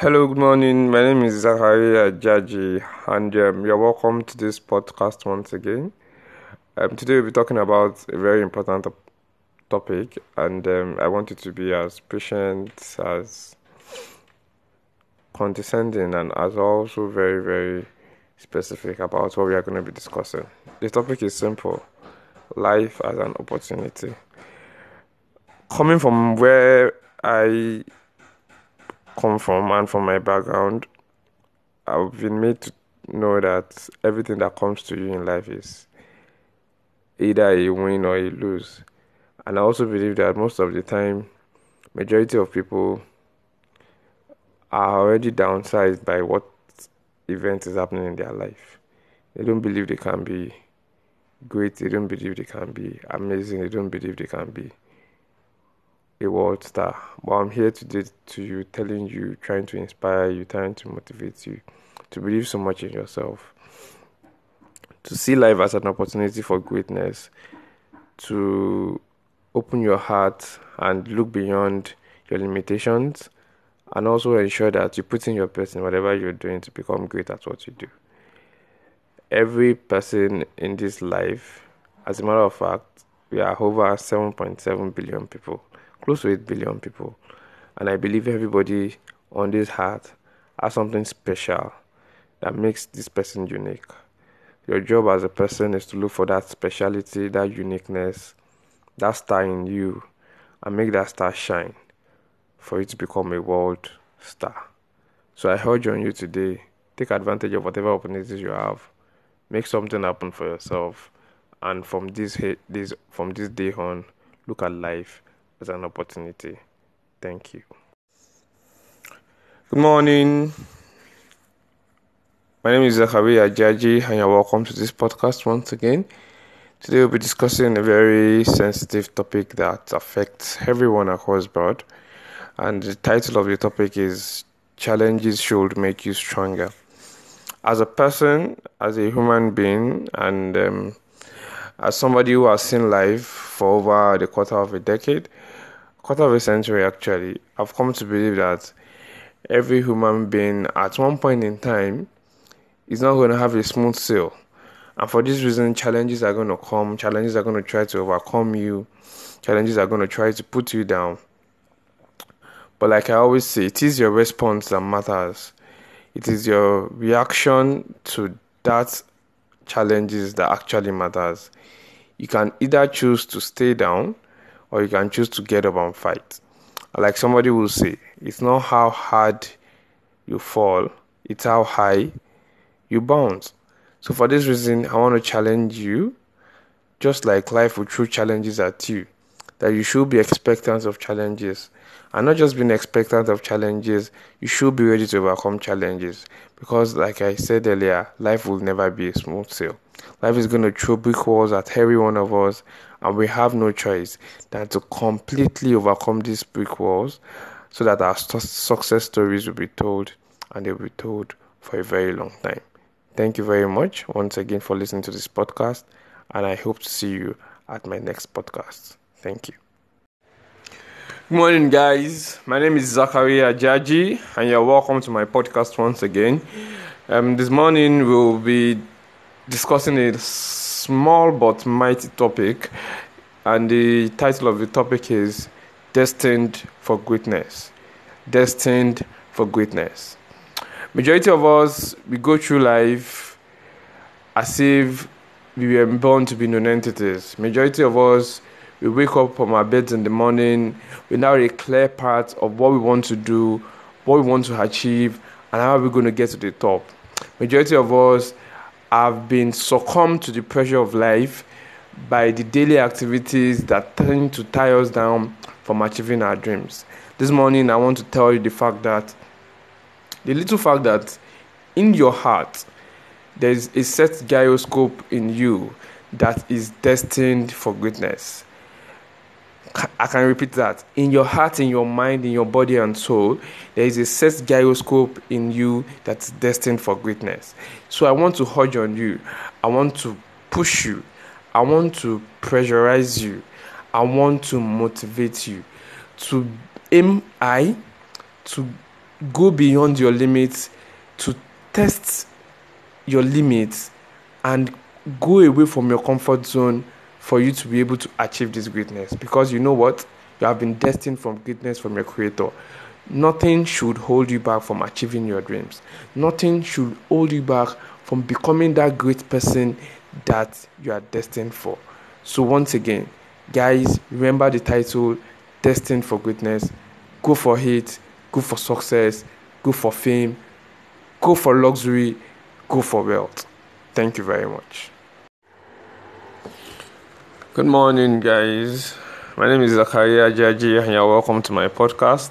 Hello, good morning. My name is Zachariah Jaji, and um, you're welcome to this podcast once again. Um, today, we'll be talking about a very important topic, and um, I want you to be as patient, as condescending, and as also very, very specific about what we are going to be discussing. The topic is simple life as an opportunity. Coming from where I come from and from my background, I've been made to know that everything that comes to you in life is either a win or a lose. And I also believe that most of the time, majority of people are already downsized by what event is happening in their life. They don't believe they can be great. They don't believe they can be amazing. They don't believe they can be a world star. But I'm here today to you, telling you, trying to inspire you, trying to motivate you to believe so much in yourself, to see life as an opportunity for greatness, to open your heart and look beyond your limitations, and also ensure that you put in your best in whatever you're doing to become great at what you do. Every person in this life, as a matter of fact, we are over 7.7 billion people close to 8 billion people. And I believe everybody on this heart has something special that makes this person unique. Your job as a person is to look for that speciality, that uniqueness, that star in you, and make that star shine for you to become a world star. So I urge on you today take advantage of whatever opportunities you have, make something happen for yourself, and from this, this from this day on, look at life as an opportunity. Thank you. Good morning. My name is Zachariah Jaji, and you're welcome to this podcast once again. Today, we'll be discussing a very sensitive topic that affects everyone across board, and the title of the topic is Challenges Should Make You Stronger. As a person, as a human being, and um, as somebody who has seen life for over the quarter of a decade, quarter of a century actually, I've come to believe that every human being at one point in time is not going to have a smooth sail. And for this reason, challenges are going to come, challenges are going to try to overcome you, challenges are going to try to put you down. But like I always say, it is your response that matters. It is your reaction to that challenges that actually matters. You can either choose to stay down or you can choose to get up and fight. Like somebody will say, it's not how hard you fall, it's how high you bounce. So, for this reason, I want to challenge you, just like life will throw challenges at you, that you should be expectant of challenges. And not just being expectant of challenges, you should be ready to overcome challenges. Because, like I said earlier, life will never be a smooth sail. Life is going to throw brick walls at every one of us, and we have no choice than to completely overcome these brick walls so that our success stories will be told and they'll be told for a very long time. Thank you very much once again for listening to this podcast, and I hope to see you at my next podcast. Thank you. Good morning, guys. My name is Zachariah Jaji, and you're welcome to my podcast once again. Um, this morning we'll be discussing a small but mighty topic, and the title of the topic is Destined for Greatness. Destined for Greatness. Majority of us we go through life as if we were born to be known entities. Majority of us we wake up from our beds in the morning without a clear path of what we want to do, what we want to achieve, and how we're going to get to the top. Majority of us have been succumbed to the pressure of life by the daily activities that tend to tie us down from achieving our dreams. This morning, I want to tell you the fact that the little fact that in your heart there is a set gyroscope in you that is destined for greatness. I can repeat that. In your heart, in your mind, in your body and soul, there is a set gyroscope in you that's destined for greatness. So I want to urge on you. I want to push you. I want to pressurize you. I want to motivate you to aim high, to go beyond your limits to test your limits and go away from your comfort zone for you to be able to achieve this greatness. Because you know what? You have been destined from greatness from your creator. Nothing should hold you back from achieving your dreams. Nothing should hold you back from becoming that great person that you are destined for. So once again guys remember the title destined for greatness. Go for it. Go for success. Go for fame. Go for luxury. Go for wealth. Thank you very much good morning guys. My name is zachariah jaji and you're welcome to my podcast.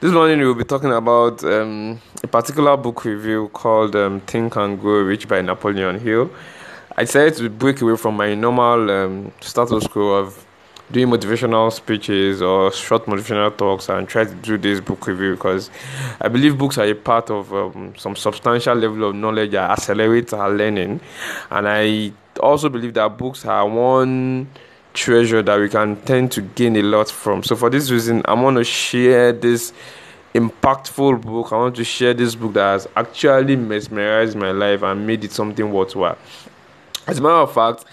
This morning we'll be talking about um, a particular book review called um, think and grow rich by napoleon hill. I decided to break away from my normal um, status quo of doing motivational speeches or short motivational talks and try to do this book review because I believe books are a part of um, some substantial level of knowledge that accelerates our learning. And I also believe that books are one treasure that we can tend to gain a lot from. So, for this reason, I want to share this impactful book. I want to share this book that has actually mesmerized my life and made it something worthwhile. As a matter of fact,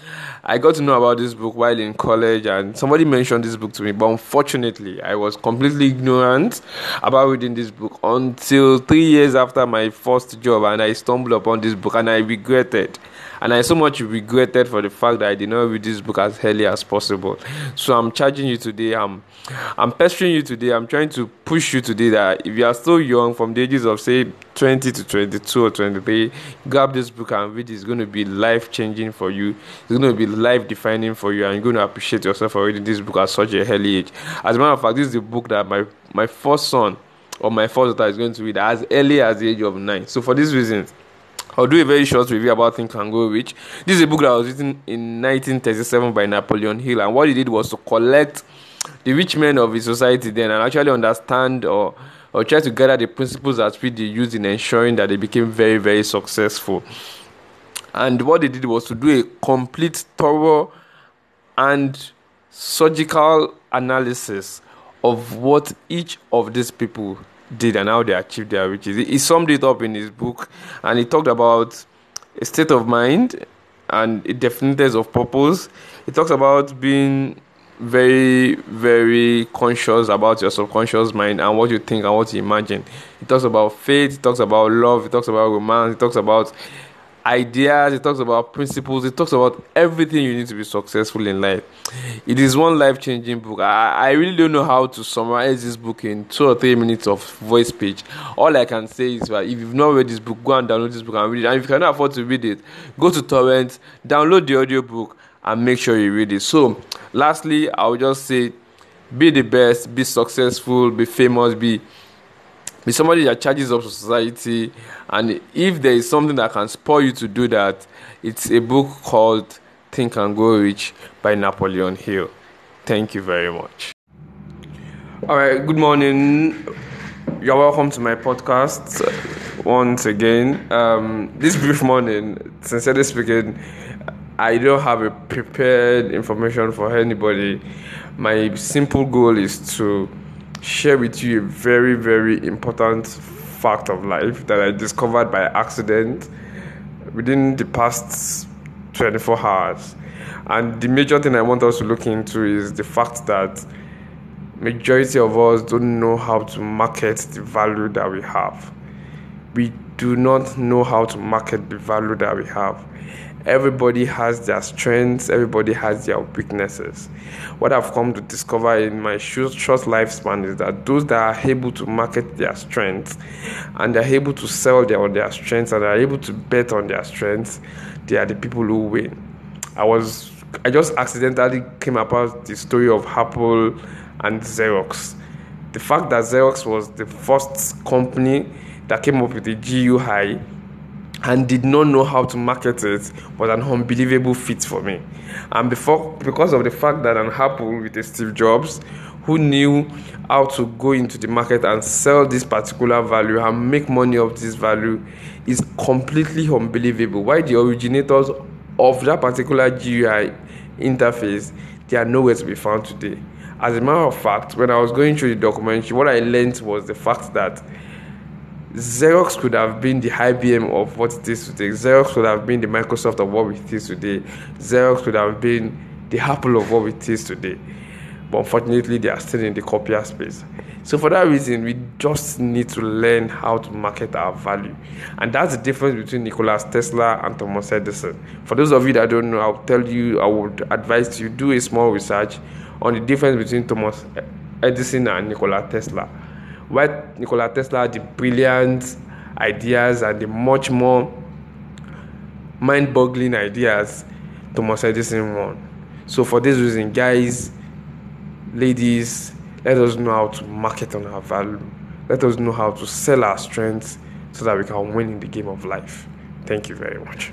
I got to know about this book while in college, and somebody mentioned this book to me. But unfortunately, I was completely ignorant about reading this book until three years after my first job, and I stumbled upon this book, and I regretted and I so much regretted for the fact that I did not read this book as early as possible. So I'm charging you today. I'm I'm pestering you today. I'm trying to push you today that if you are still young, from the ages of say 20 to 22 or 23, grab this book and read. It's going to be life changing for you. It's going to be life defining for you, and you're going to appreciate yourself for reading this book at such a early age. As a matter of fact, this is the book that my my first son or my first daughter is going to read as early as the age of nine. So for this reason I'll do a very short review about Think and Grow Rich. This is a book that was written in 1937 by Napoleon Hill, and what he did was to collect the rich men of his society then and actually understand or or try to gather the principles that we used in ensuring that they became very very successful. And what they did was to do a complete, thorough, and surgical analysis of what each of these people did and how they achieved their riches. He, summed it up in his book and he talked about a state of mind and a definiteness of purpose. He talks about being very, very conscious about your subconscious mind and what you think and what you imagine. He talks about faith, he talks about love, he talks about romance, he talks about ideas, it talks about principles, it talks about everything you need to be successful in life. It is one life changing book. I, I really don't know how to summarize this book in two or three minutes of voice speech. All I can say is that if you've not read this book, go and download this book and read it. And if you cannot afford to read it, go to torrent, download the audio book, and make sure you read it. So, lastly, I will just say be the best, be successful, be famous, be be somebody that charges up society and if there is something that can spur you to do that it's a book called think and grow rich by napoleon hill. Thank you very much. All right good morning. You're welcome to my podcast once again. Um, this brief morning sincerely speaking i don't have a prepared information for anybody. My simple goal is to share with you a very, very important fact of life that I discovered by accident within the past 24 hours. And the major thing I want us to look into is the fact that majority of us don't know how to market the value that we have. We do not know how to market the value that we have everybody has their strengths, everybody has their weaknesses. What I've come to discover in my short, lifespan is that those that are able to market their strengths and they're able to sell their, their strengths and are able to bet on their strengths, they are the people who win. I was I just accidentally came across the story of Apple and Xerox. The fact that Xerox was the first company that came up with the GUI and did not know how to market it was an unbelievable feat for me. And before, because of the fact that an Apple with Steve Jobs, who knew how to go into the market and sell this particular value and make money of this value, is completely unbelievable. Why the originators of that particular GUI interface they are nowhere to be found today. As a matter of fact, when I was going through the documentary, what I learned was the fact that Xerox could have been the IBM of what it is today. Xerox could have been the Microsoft of what it is today. Xerox could have been the Apple of what it is today. But unfortunately, they are still in the copier space. So for that reason, we just need to learn how to market our value. And that's the difference between Nikola Tesla and Thomas Edison. For those of you that don't know, I'll tell you, I would advise you do a small research on the difference between Thomas Edison and Nikola Tesla. Why Nikola Tesla had the brilliant ideas and the much more mind-boggling ideas Thomas Edison won. So for this reason, guys, ladies, let us know how to market on our value. Let us know how to sell our strengths so that we can win in the game of life. Thank you very much.